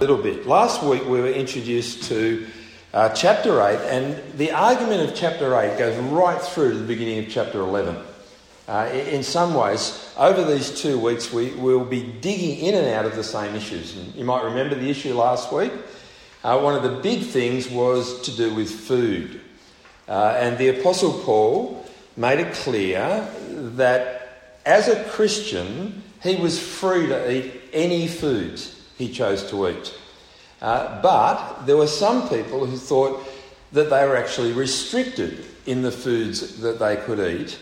little bit. Last week we were introduced to uh, chapter 8, and the argument of chapter 8 goes right through to the beginning of chapter 11. Uh, in some ways, over these two weeks, we will be digging in and out of the same issues. And you might remember the issue last week. Uh, one of the big things was to do with food. Uh, and the Apostle Paul made it clear that as a Christian, he was free to eat any foods he chose to eat. Uh, but there were some people who thought that they were actually restricted in the foods that they could eat,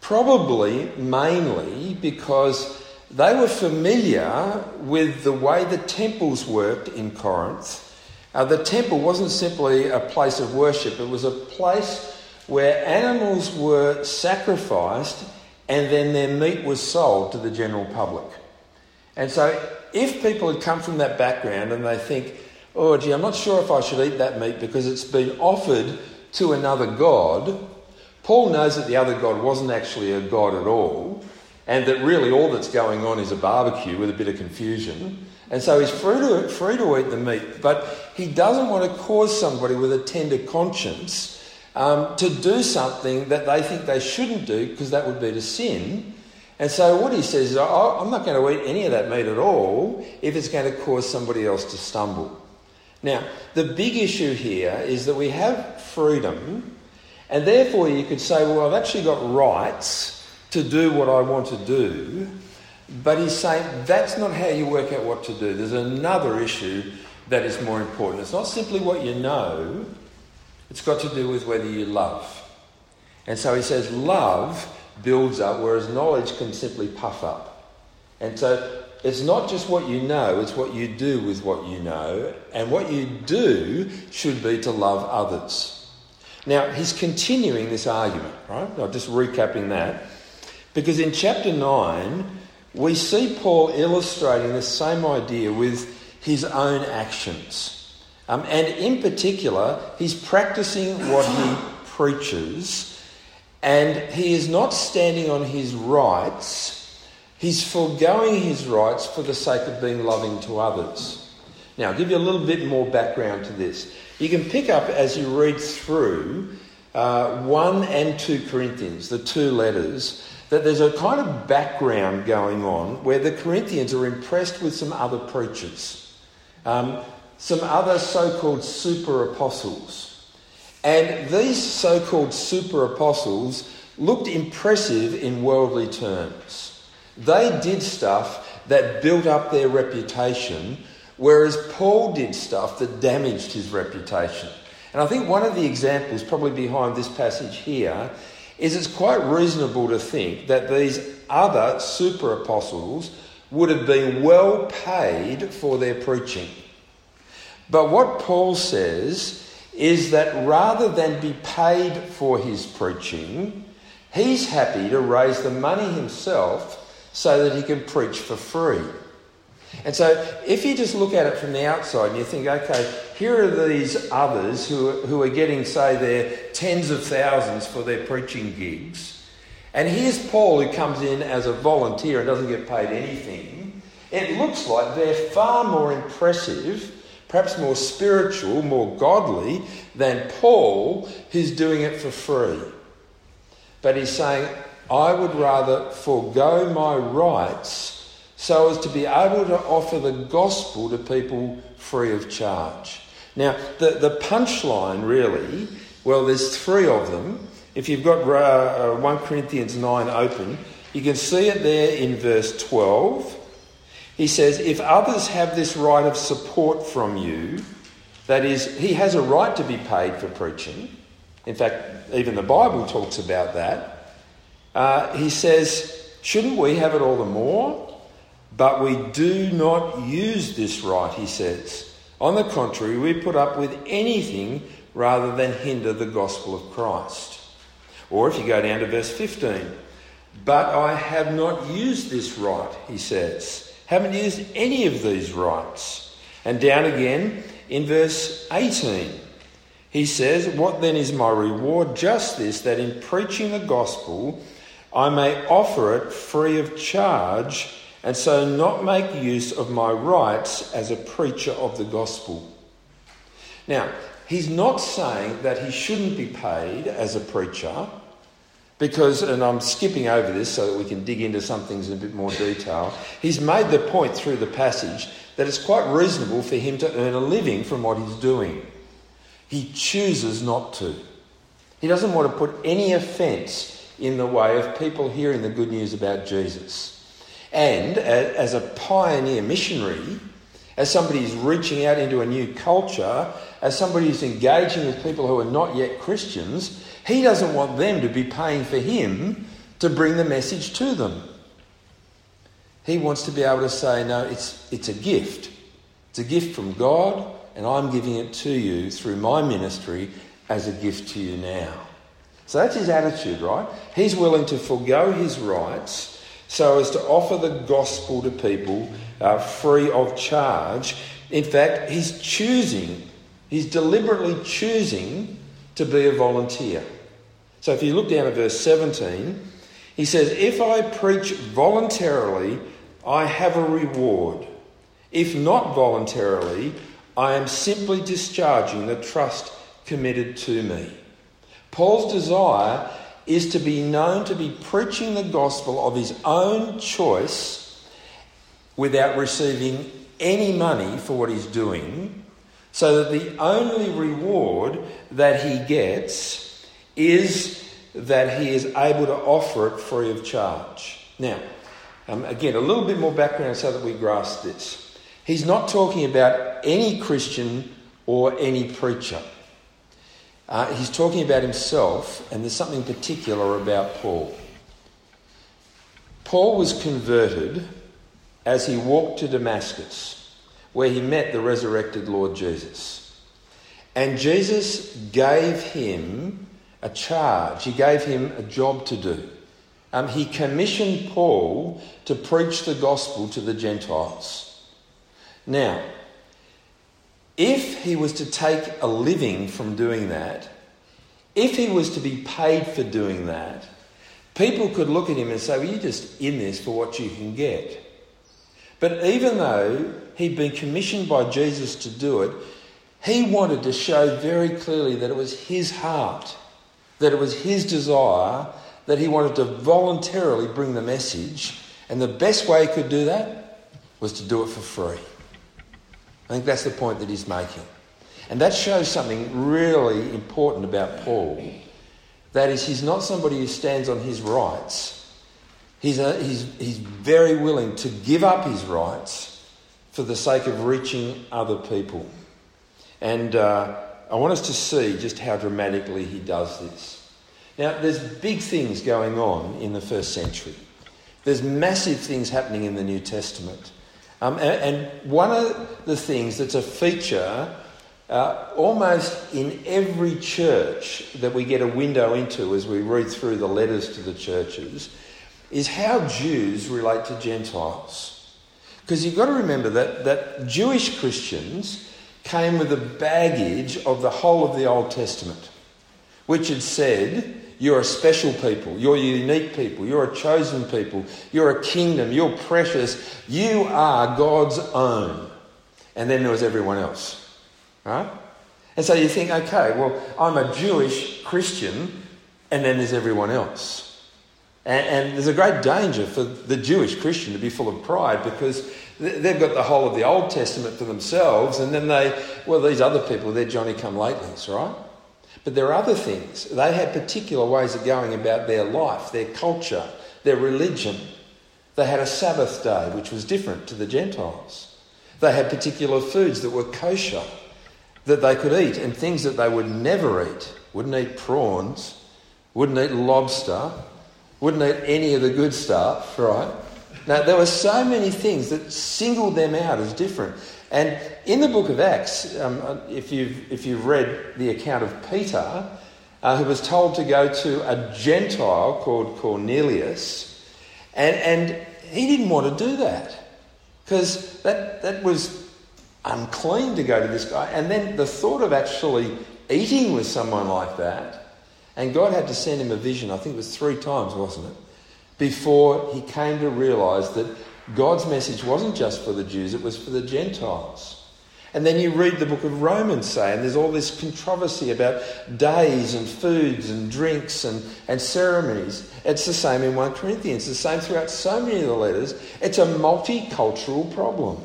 probably mainly because they were familiar with the way the temples worked in Corinth. Uh, the temple wasn't simply a place of worship, it was a place where animals were sacrificed and then their meat was sold to the general public. And so, if people had come from that background and they think, oh, gee, I'm not sure if I should eat that meat because it's been offered to another god, Paul knows that the other god wasn't actually a god at all, and that really all that's going on is a barbecue with a bit of confusion. And so he's free to, free to eat the meat, but he doesn't want to cause somebody with a tender conscience um, to do something that they think they shouldn't do because that would be to sin. And so what he says is, I'm not going to eat any of that meat at all if it's going to cause somebody else to stumble. Now, the big issue here is that we have freedom, and therefore you could say, well, I've actually got rights to do what I want to do. But he's saying that's not how you work out what to do. There's another issue that is more important. It's not simply what you know, it's got to do with whether you love. And so he says, love builds up, whereas knowledge can simply puff up. And so it's not just what you know, it's what you do with what you know. And what you do should be to love others. Now, he's continuing this argument, right? I'm just recapping that. Because in chapter 9, we see Paul illustrating the same idea with his own actions. Um, and in particular, he's practicing what he preaches and he is not standing on his rights, he's foregoing his rights for the sake of being loving to others. Now, I'll give you a little bit more background to this. You can pick up as you read through uh, 1 and 2 Corinthians, the two letters, that there's a kind of background going on where the Corinthians are impressed with some other preachers, um, some other so called super apostles. And these so called super apostles looked impressive in worldly terms. They did stuff that built up their reputation, whereas Paul did stuff that damaged his reputation. And I think one of the examples, probably behind this passage here, is it's quite reasonable to think that these other super apostles would have been well paid for their preaching. But what Paul says is that rather than be paid for his preaching, he's happy to raise the money himself so that he can preach for free. And so, if you just look at it from the outside and you think, okay, here are these others who are, who are getting, say, their tens of thousands for their preaching gigs, and here's Paul who comes in as a volunteer and doesn't get paid anything, it looks like they're far more impressive perhaps more spiritual, more godly than Paul, who's doing it for free. But he's saying, I would rather forego my rights so as to be able to offer the gospel to people free of charge. Now, the, the punchline really, well, there's three of them. If you've got uh, 1 Corinthians 9 open, you can see it there in verse 12. He says, if others have this right of support from you, that is, he has a right to be paid for preaching. In fact, even the Bible talks about that. Uh, he says, shouldn't we have it all the more? But we do not use this right, he says. On the contrary, we put up with anything rather than hinder the gospel of Christ. Or if you go down to verse 15, but I have not used this right, he says haven't used any of these rights. And down again in verse 18, he says, What then is my reward? Just this, that in preaching the gospel, I may offer it free of charge and so not make use of my rights as a preacher of the gospel. Now, he's not saying that he shouldn't be paid as a preacher, because, and I'm skipping over this so that we can dig into some things in a bit more detail, he's made the point through the passage that it's quite reasonable for him to earn a living from what he's doing. He chooses not to. He doesn't want to put any offence in the way of people hearing the good news about Jesus. And as a pioneer missionary, as somebody who's reaching out into a new culture, as somebody who's engaging with people who are not yet Christians, he doesn't want them to be paying for him to bring the message to them. He wants to be able to say, no, it's, it's a gift. It's a gift from God, and I'm giving it to you through my ministry as a gift to you now. So that's his attitude, right? He's willing to forego his rights so as to offer the gospel to people uh, free of charge. In fact, he's choosing, he's deliberately choosing to be a volunteer. So if you look down at verse 17, he says, If I preach voluntarily, I have a reward. If not voluntarily, I am simply discharging the trust committed to me. Paul's desire is to be known to be preaching the gospel of his own choice without receiving any money for what he's doing, so that the only reward that he gets is that he is able to offer it free of charge. Now, um, again, a little bit more background so that we grasp this. He's not talking about any Christian or any preacher. Uh, he's talking about himself, and there's something particular about Paul. Paul was converted as he walked to Damascus, where he met the resurrected Lord Jesus. And Jesus gave him a charge, he gave him a job to do. Um, he commissioned Paul to preach the gospel to the Gentiles. Now, if he was to take a living from doing that, if he was to be paid for doing that, people could look at him and say, Well, you're just in this for what you can get. But even though he'd been commissioned by Jesus to do it, he wanted to show very clearly that it was his heart, that it was his desire, that he wanted to voluntarily bring the message. And the best way he could do that was to do it for free. I think that's the point that he's making. And that shows something really important about Paul. That is, he's not somebody who stands on his rights. He's, a, he's, he's very willing to give up his rights for the sake of reaching other people. And uh, I want us to see just how dramatically he does this. Now, there's big things going on in the first century. There's massive things happening in the New Testament. Um, and, and, one of the things that's a feature uh, almost in every church that we get a window into as we read through the letters to the churches is how Jews relate to Gentiles. Because you've got to remember that, that Jewish Christians came with the baggage of the whole of the Old Testament, which had said, you're a special people. You're unique people. You're a chosen people. You're a kingdom. You're precious. You are God's own. And then there was everyone else. Right? And so you think, okay, well, I'm a Jewish Christian, and then there's everyone else. And, and, there's a great danger for the Jewish Christian to be full of pride because they've got the whole of the Old Testament for themselves, and then they, well, these other people, they're Johnny come latelys, right? But there are other things. They had particular ways of going about their life, their culture, their religion. They had a Sabbath day, which was different to the Gentiles. They had particular foods that were kosher, that they could eat, and things that they would never eat. Wouldn't eat prawns, wouldn't eat lobster, wouldn't eat any of the good stuff, right? Now, there were so many things that singled them out as different. And in the book of Acts, um, if, you've, if you've read the account of Peter, uh, who was told to go to a Gentile called Cornelius, and, and he didn't want to do that because that, that was unclean to go to this guy. And then the thought of actually eating with someone like that, and God had to send him a vision, I think it was three times, wasn't it? Before he came to realise that God's message wasn't just for the Jews, it was for the Gentiles. And then you read the book of Romans, say, and there's all this controversy about days and foods and drinks and, and ceremonies. It's the same in 1 Corinthians, the same throughout so many of the letters. It's a multicultural problem.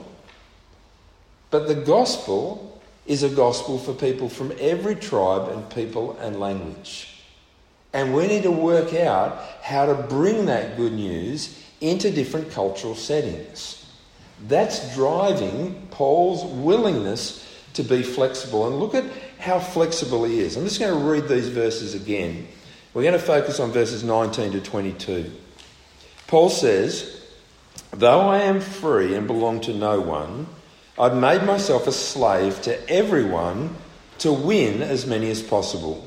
But the gospel is a gospel for people from every tribe and people and language. And we need to work out how to bring that good news into different cultural settings. That's driving Paul's willingness to be flexible. And look at how flexible he is. I'm just going to read these verses again. We're going to focus on verses 19 to 22. Paul says, Though I am free and belong to no one, I've made myself a slave to everyone to win as many as possible.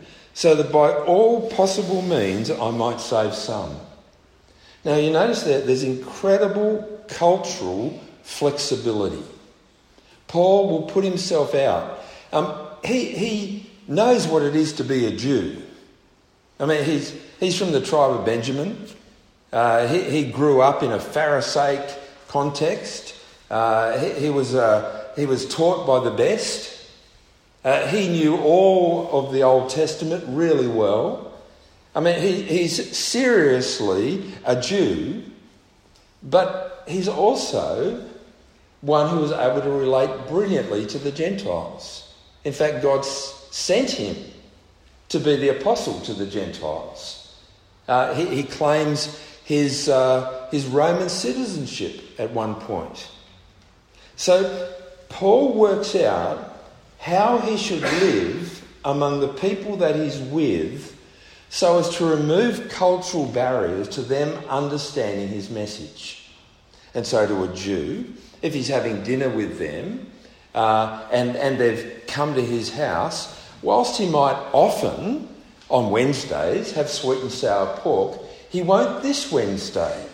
so that by all possible means I might save some. Now, you notice that there's incredible cultural flexibility. Paul will put himself out. Um, he, he knows what it is to be a Jew. I mean, he's, he's from the tribe of Benjamin. Uh, he, he grew up in a Pharisaic context. Uh, he, he, was, uh, he was taught by the best. Uh, he knew all of the Old Testament really well. I mean, he, he's seriously a Jew, but he's also one who was able to relate brilliantly to the Gentiles. In fact, God sent him to be the apostle to the Gentiles. Uh, he, he, claims his, uh, his Roman citizenship at one point. So, Paul works out how he should live among the people that he's with so as to remove cultural barriers to them understanding his message. And so, to a Jew, if he's having dinner with them uh, and, and they've come to his house, whilst he might often on Wednesdays have sweet and sour pork, he won't this Wednesday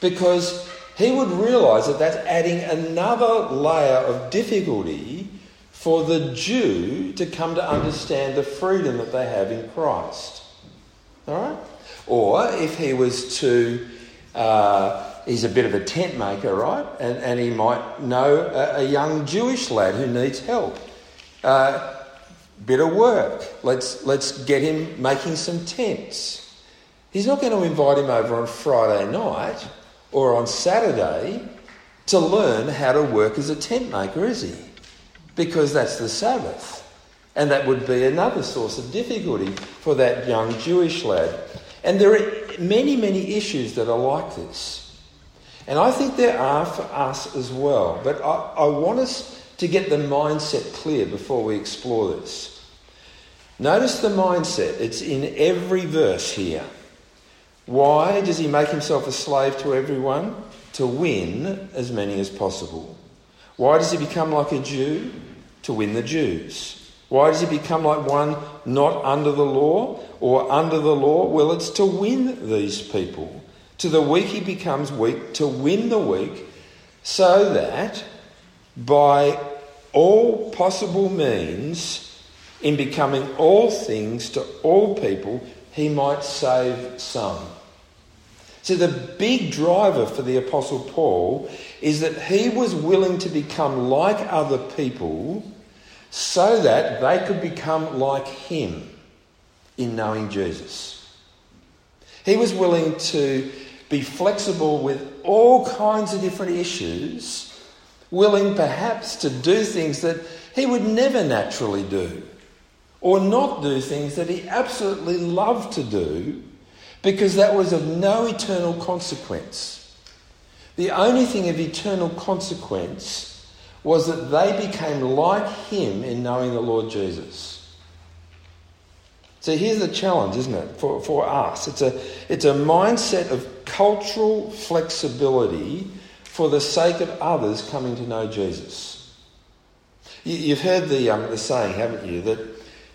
because he would realise that that's adding another layer of difficulty for the Jew to come to understand the freedom that they have in Christ. All right? Or if he was to, uh, he's a bit of a tent maker, right? And, and he might know a, a young Jewish lad who needs help. Uh, bit of work. Let's, let's get him making some tents. He's not going to invite him over on Friday night or on Saturday to learn how to work as a tent maker, is he? Because that's the Sabbath. And that would be another source of difficulty for that young Jewish lad. And there are many, many issues that are like this. And I think there are for us as well. But I, I want us to get the mindset clear before we explore this. Notice the mindset, it's in every verse here. Why does he make himself a slave to everyone? To win as many as possible. Why does he become like a Jew? To win the Jews. Why does he become like one not under the law or under the law? Well, it's to win these people. To the weak, he becomes weak to win the weak, so that by all possible means, in becoming all things to all people, he might save some. So, the big driver for the Apostle Paul is that he was willing to become like other people so that they could become like him in knowing Jesus. He was willing to be flexible with all kinds of different issues, willing perhaps to do things that he would never naturally do, or not do things that he absolutely loved to do because that was of no eternal consequence. The only thing of eternal consequence was that they became like him in knowing the Lord Jesus. So here's the challenge, isn't it, for, for us? It's a, it's a mindset of cultural flexibility for the sake of others coming to know Jesus. You, have heard the, um, the saying, haven't you, that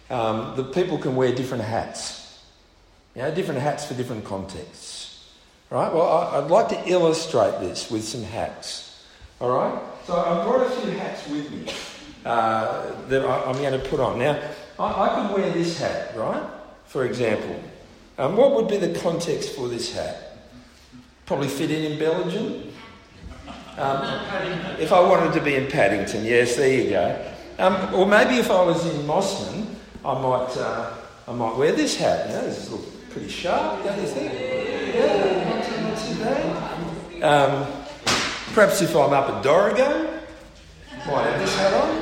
um, the people can wear different hats. You know, different hats for different contexts. Right? Well, I, would like to illustrate this with some hats. All right? So I've brought a few hats with me uh, that I, am going to put on. Now, I, could wear this hat, right? For example. Um, what would be the context for this hat? Probably fit in in Belgium. Um, if I wanted to be in Paddington, yes, there you go. Um, or maybe if I was in Mossman, I might, uh, I might wear this hat. You know, this looks pretty sharp, don't you think? Yeah, not too, not too bad. Um, perhaps if I'm up at Dorrigo, might have this hat on.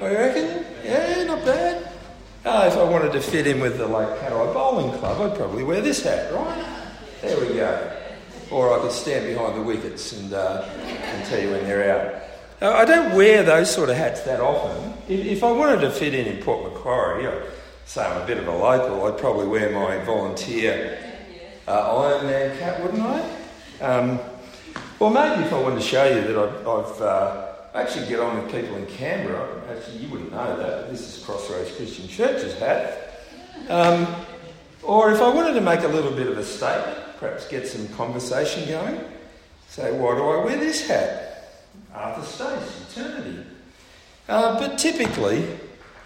What do you reckon? Yeah, not bad. Uh, if I wanted to fit in with the Lake Catawba Bowling Club, I'd probably wear this hat, right? There we go. Or I could stand behind the wickets and, uh, and tell you when they're out. Now, I don't wear those sort of hats that often. If, if I wanted to fit in in Port Macquarie, I'd say I'm a bit of a local, I'd probably wear my volunteer uh, Ironman cap, wouldn't I? Um, or maybe if I wanted to show you that I've, I've uh, actually get on with people in Canberra. Actually, you wouldn't know that, this is Crossroads Christian Church's hat. Um, or if I wanted to make a little bit of a statement, perhaps get some conversation going, say, why do I wear this hat? Arthur Stace, eternity. Uh, but typically,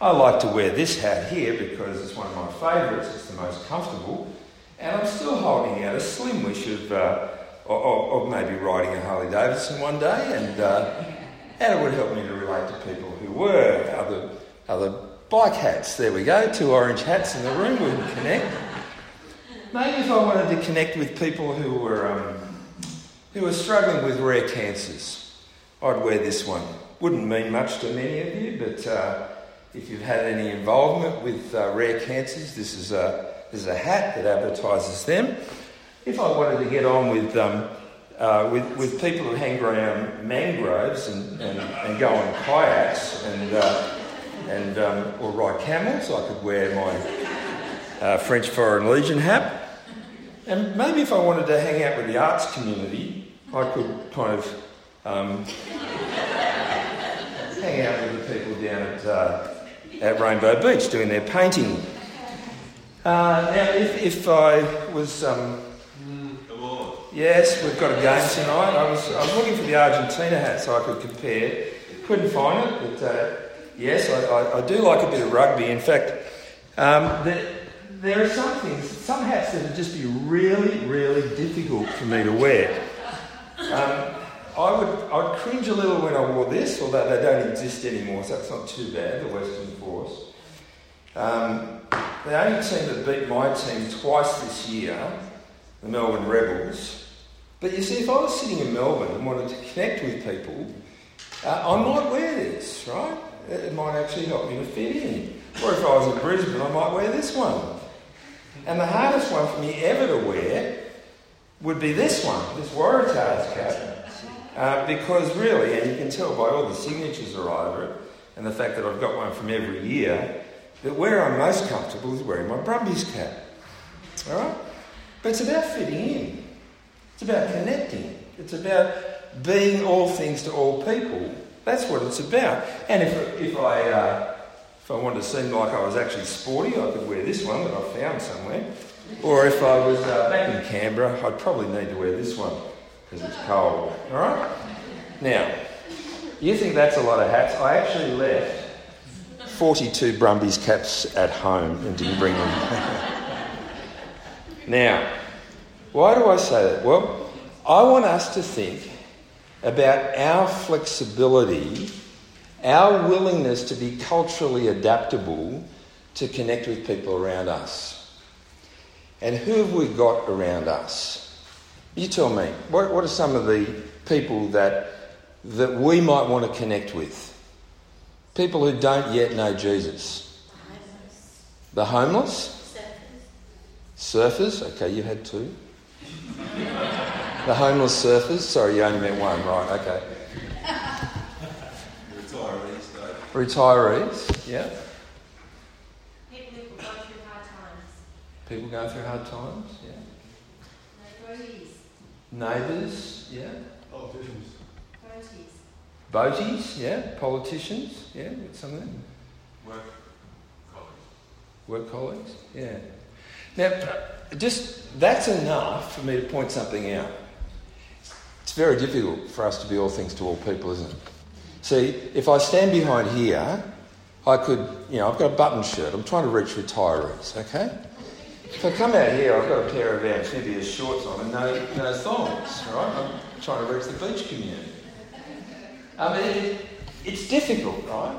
I like to wear this hat here because it's one of my favourites, it's the most comfortable, and I'm still holding out a slim wish of, uh, of, of, maybe riding a Harley Davidson one day and. Uh, and it would help me to relate to people who were other, other bike hats. There we go, two orange hats in the room, we would connect. Maybe if I wanted to connect with people who were, um, who were struggling with rare cancers, I'd wear this one. Wouldn't mean much to many of you, but uh, if you've had any involvement with uh, rare cancers, this is, a, this is a hat that advertises them. If I wanted to get on with um, uh, with, with people who hang around mangroves and, and, and go on kayaks and, uh, and um, or ride camels. I could wear my uh, French Foreign Legion hat. And maybe if I wanted to hang out with the arts community, I could kind of um, hang out with the people down at, uh, at Rainbow Beach doing their painting. Uh, now, if, if I was um, Yes, we've got a game tonight. I was, I was looking for the Argentina hat so I could compare. Couldn't find it, but uh, yes, I, I, I, do like a bit of rugby. In fact, um, there, there are some things, some hats that would just be really, really difficult for me to wear. Um, I would I'd cringe a little when I wore this, although they don't exist anymore, so that's not too bad, the Western Force. Um, the only team that beat my team twice this year, the Melbourne Rebels, but you see, if I was sitting in Melbourne and wanted to connect with people, uh, I might wear this, right? It might actually help me to fit in. Or if I was in Brisbane, I might wear this one. And the hardest one for me ever to wear would be this one, this Waratahs cap. Uh, because really, and you can tell by all the signatures are over it, and the fact that I've got one from every year, that where I'm most comfortable is wearing my Brumbies cap. Alright? But it's about fitting in. It's about connecting. It's about being all things to all people. That's what it's about. And if, if I uh, if I wanted to seem like I was actually sporty, I could wear this one that I found somewhere. Or if I was uh, back in Canberra, I'd probably need to wear this one because it's cold. All right. Now, you think that's a lot of hats? I actually left 42 Brumbies caps at home and didn't bring them. now, why do I say that? Well, I want us to think about our flexibility, our willingness to be culturally adaptable to connect with people around us. And who have we got around us? You tell me, what, what are some of the people that, that we might want to connect with? People who don't yet know Jesus. The homeless? the Surfers. Surfers, okay, you had two. The homeless surfers. Sorry, you only meant one, right? Okay. Retirees, though. Retirees, yeah. People who go through hard times. People going through hard times, yeah. Employees. Neighbours, yeah. Politicians. Voties. Boaties, yeah. Politicians, yeah. Got some of them. Work colleagues. Work colleagues, yeah. Now, just that's enough for me to point something out. It's very difficult for us to be all things to all people, isn't it? See, if I stand behind here, I could, you know, I've got a button shirt. I'm trying to reach retirees, okay? I come out here, I've got a pair of amphibious shorts on and no, no thongs, right? I'm trying to reach the beach community. I mean, it, it's difficult, right?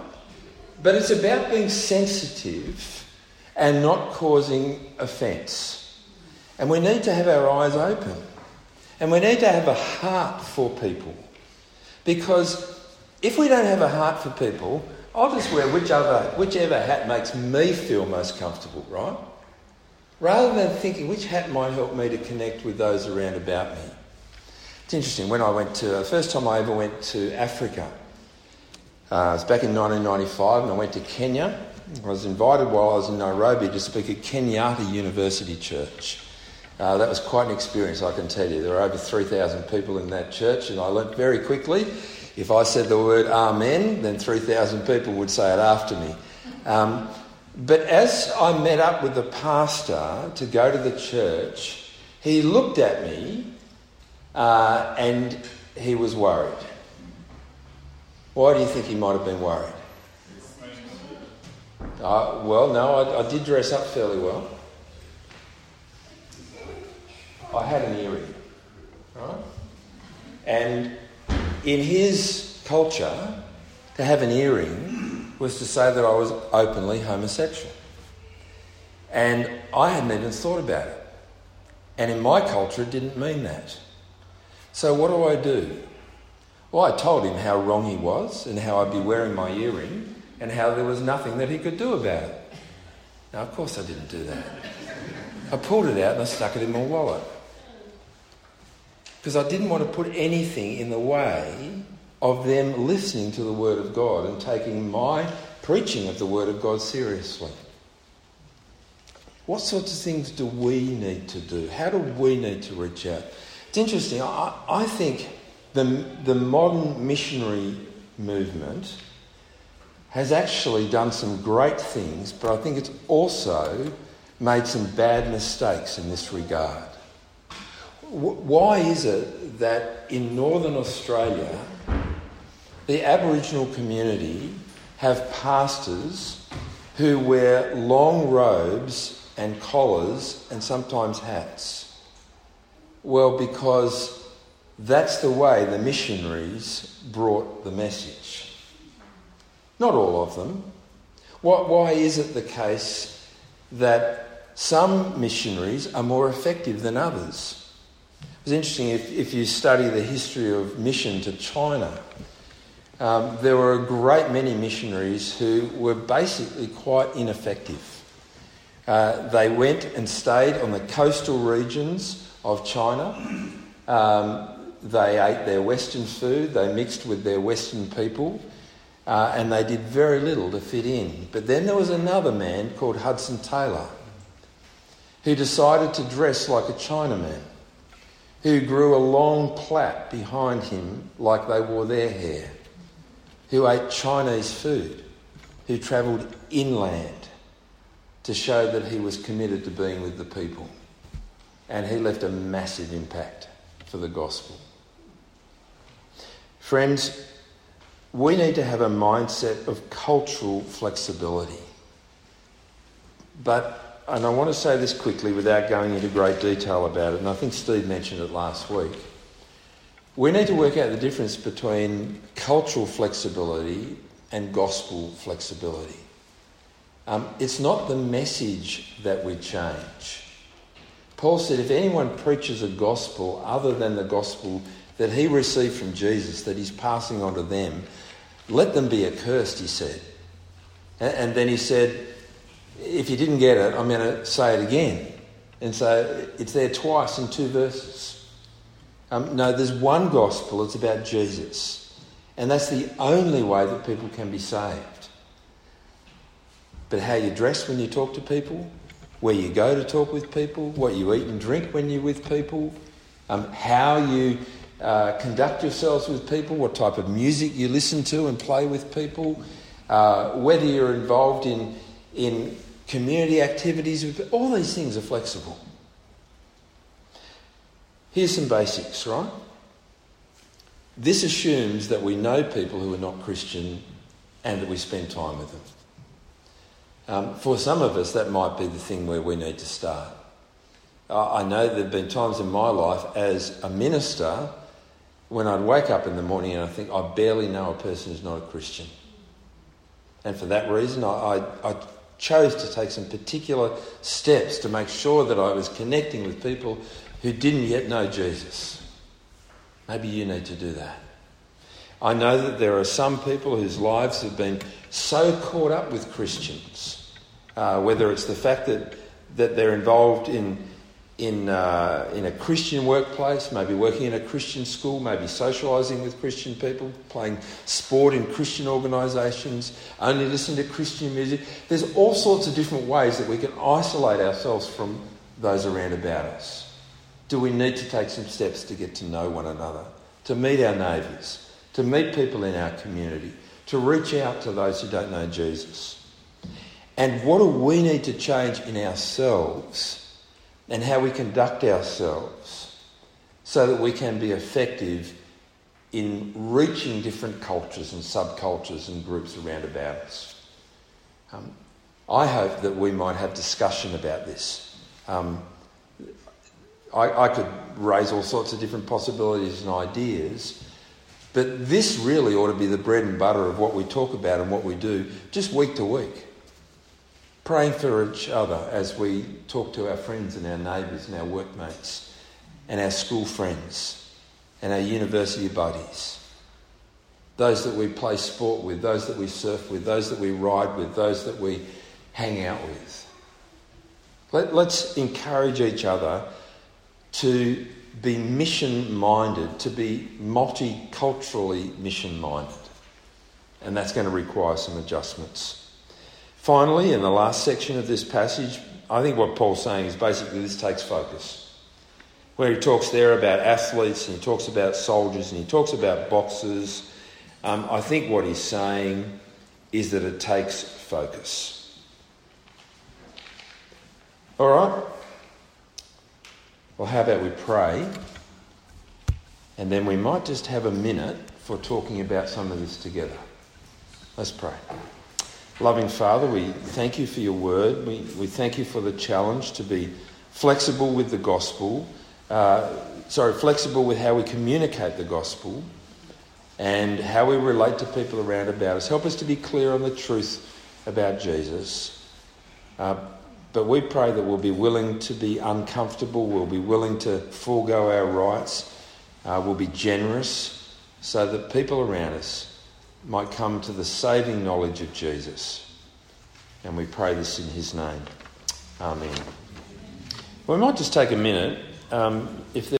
But it's about being sensitive and not causing offence. And we need to have our eyes open. And we need to have a heart for people. Because if we don't have a heart for people, I'll just wear whichever, whichever hat makes me feel most comfortable, right? Rather than thinking which hat might help me to connect with those around about me. It's interesting, when I went to, the first time I ever went to Africa, uh, it was back in 1995 and I went to Kenya. I was invited while I was in Nairobi to speak at Kenyatta University Church. Uh, that was quite an experience, I can tell you. There were over 3,000 people in that church, and I learnt very quickly if I said the word Amen, then 3,000 people would say it after me. Um, but as I met up with the pastor to go to the church, he looked at me uh, and he was worried. Why do you think he might have been worried? Uh, well, no, I, I did dress up fairly well. I had an earring, right? And in his culture, to have an earring was to say that I was openly homosexual. And I hadn't even thought about it. And in my culture, it didn't mean that. So what do I do? Well, I told him how wrong he was and how I'd be wearing my earring and how there was nothing that he could do about it. Now, of course, I didn't do that. I pulled it out and I stuck it in my wallet because I didn't want to put anything in the way of them listening to the Word of God and taking my preaching of the Word of God seriously. What sorts of things do we need to do? How do we need to reach out? It's interesting. I, I think the, the modern missionary movement has actually done some great things, but I think it's also made some bad mistakes in this regard. Why is it that in northern Australia, the Aboriginal community have pastors who wear long robes and collars and sometimes hats? Well, because that's the way the missionaries brought the message. Not all of them. Why is it the case that some missionaries are more effective than others? It's interesting if, if you study the history of mission to China, um, there were a great many missionaries who were basically quite ineffective. Uh, they went and stayed on the coastal regions of China. Um, they ate their Western food, they mixed with their Western people, uh, and they did very little to fit in. But then there was another man called Hudson Taylor who decided to dress like a Chinaman who grew a long plait behind him like they wore their hair, who ate Chinese food, who travelled inland to show that he was committed to being with the people. And he left a massive impact for the gospel. Friends, we need to have a mindset of cultural flexibility. But and I want to say this quickly without going into great detail about it, and I think Steve mentioned it last week. We need to work out the difference between cultural flexibility and gospel flexibility. Um, it's not the message that we change. Paul said, if anyone preaches a gospel other than the gospel that he received from Jesus, that he's passing on to them, let them be accursed, he said. And then he said, if you didn't get it, I'm going to say it again. And so it's there twice in two verses. Um, no, there's one gospel, it's about Jesus. And that's the only way that people can be saved. But how you dress when you talk to people, where you go to talk with people, what you eat and drink when you're with people, um, how you uh, conduct yourselves with people, what type of music you listen to and play with people, uh, whether you're involved in, in community activities, all these things are flexible. Here's some basics, right? This assumes that we know people who are not Christian and that we spend time with them. Um, for some of us, that might be the thing where we need to start. I know there have been times in my life as a minister when I'd wake up in the morning and I think, I barely know a person who's not a Christian. And for that reason, I, I, I chose to take some particular steps to make sure that I was connecting with people who didn't yet know Jesus. Maybe you need to do that. I know that there are some people whose lives have been so caught up with Christians, uh, whether it's the fact that, that they're involved in, in, uh, in a Christian workplace, maybe working in a Christian school, maybe socialising with Christian people, playing sport in Christian organisations, only listening to Christian music. There's all sorts of different ways that we can isolate ourselves from those around about us. Do we need to take some steps to get to know one another, to meet our neighbours, to meet people in our community, to reach out to those who don't know Jesus? And what do we need to change in ourselves and how we conduct ourselves so that we can be effective in reaching different cultures and subcultures and groups around about us? Um, I hope that we might have discussion about this. Um, I, I could raise all sorts of different possibilities and ideas, but this really ought to be the bread and butter of what we talk about and what we do just week to week. Praying for each other as we talk to our friends and our neighbours and our workmates and our school friends and our university buddies. Those that we play sport with, those that we surf with, those that we ride with, those that we hang out with. Let, us encourage each other to be mission minded, to be multiculturally mission minded. And that's going to require some adjustments. Finally, in the last section of this passage, I think what Paul's saying is basically this takes focus. Where he talks there about athletes and he talks about soldiers and he talks about boxers, um, I think what he's saying is that it takes focus. All right? Well, how about we pray? And then we might just have a minute for talking about some of this together. Let's pray. Loving Father, we thank you for your word. We, we thank you for the challenge to be flexible with the gospel, uh, sorry, flexible with how we communicate the gospel and how we relate to people around about us. Help us to be clear on the truth about Jesus. Uh, but we pray that we'll be willing to be uncomfortable, we'll be willing to forego our rights, uh, we'll be generous so that people around us might come to the saving knowledge of Jesus. And we pray this in his name. Amen. We might just take a minute. Um, if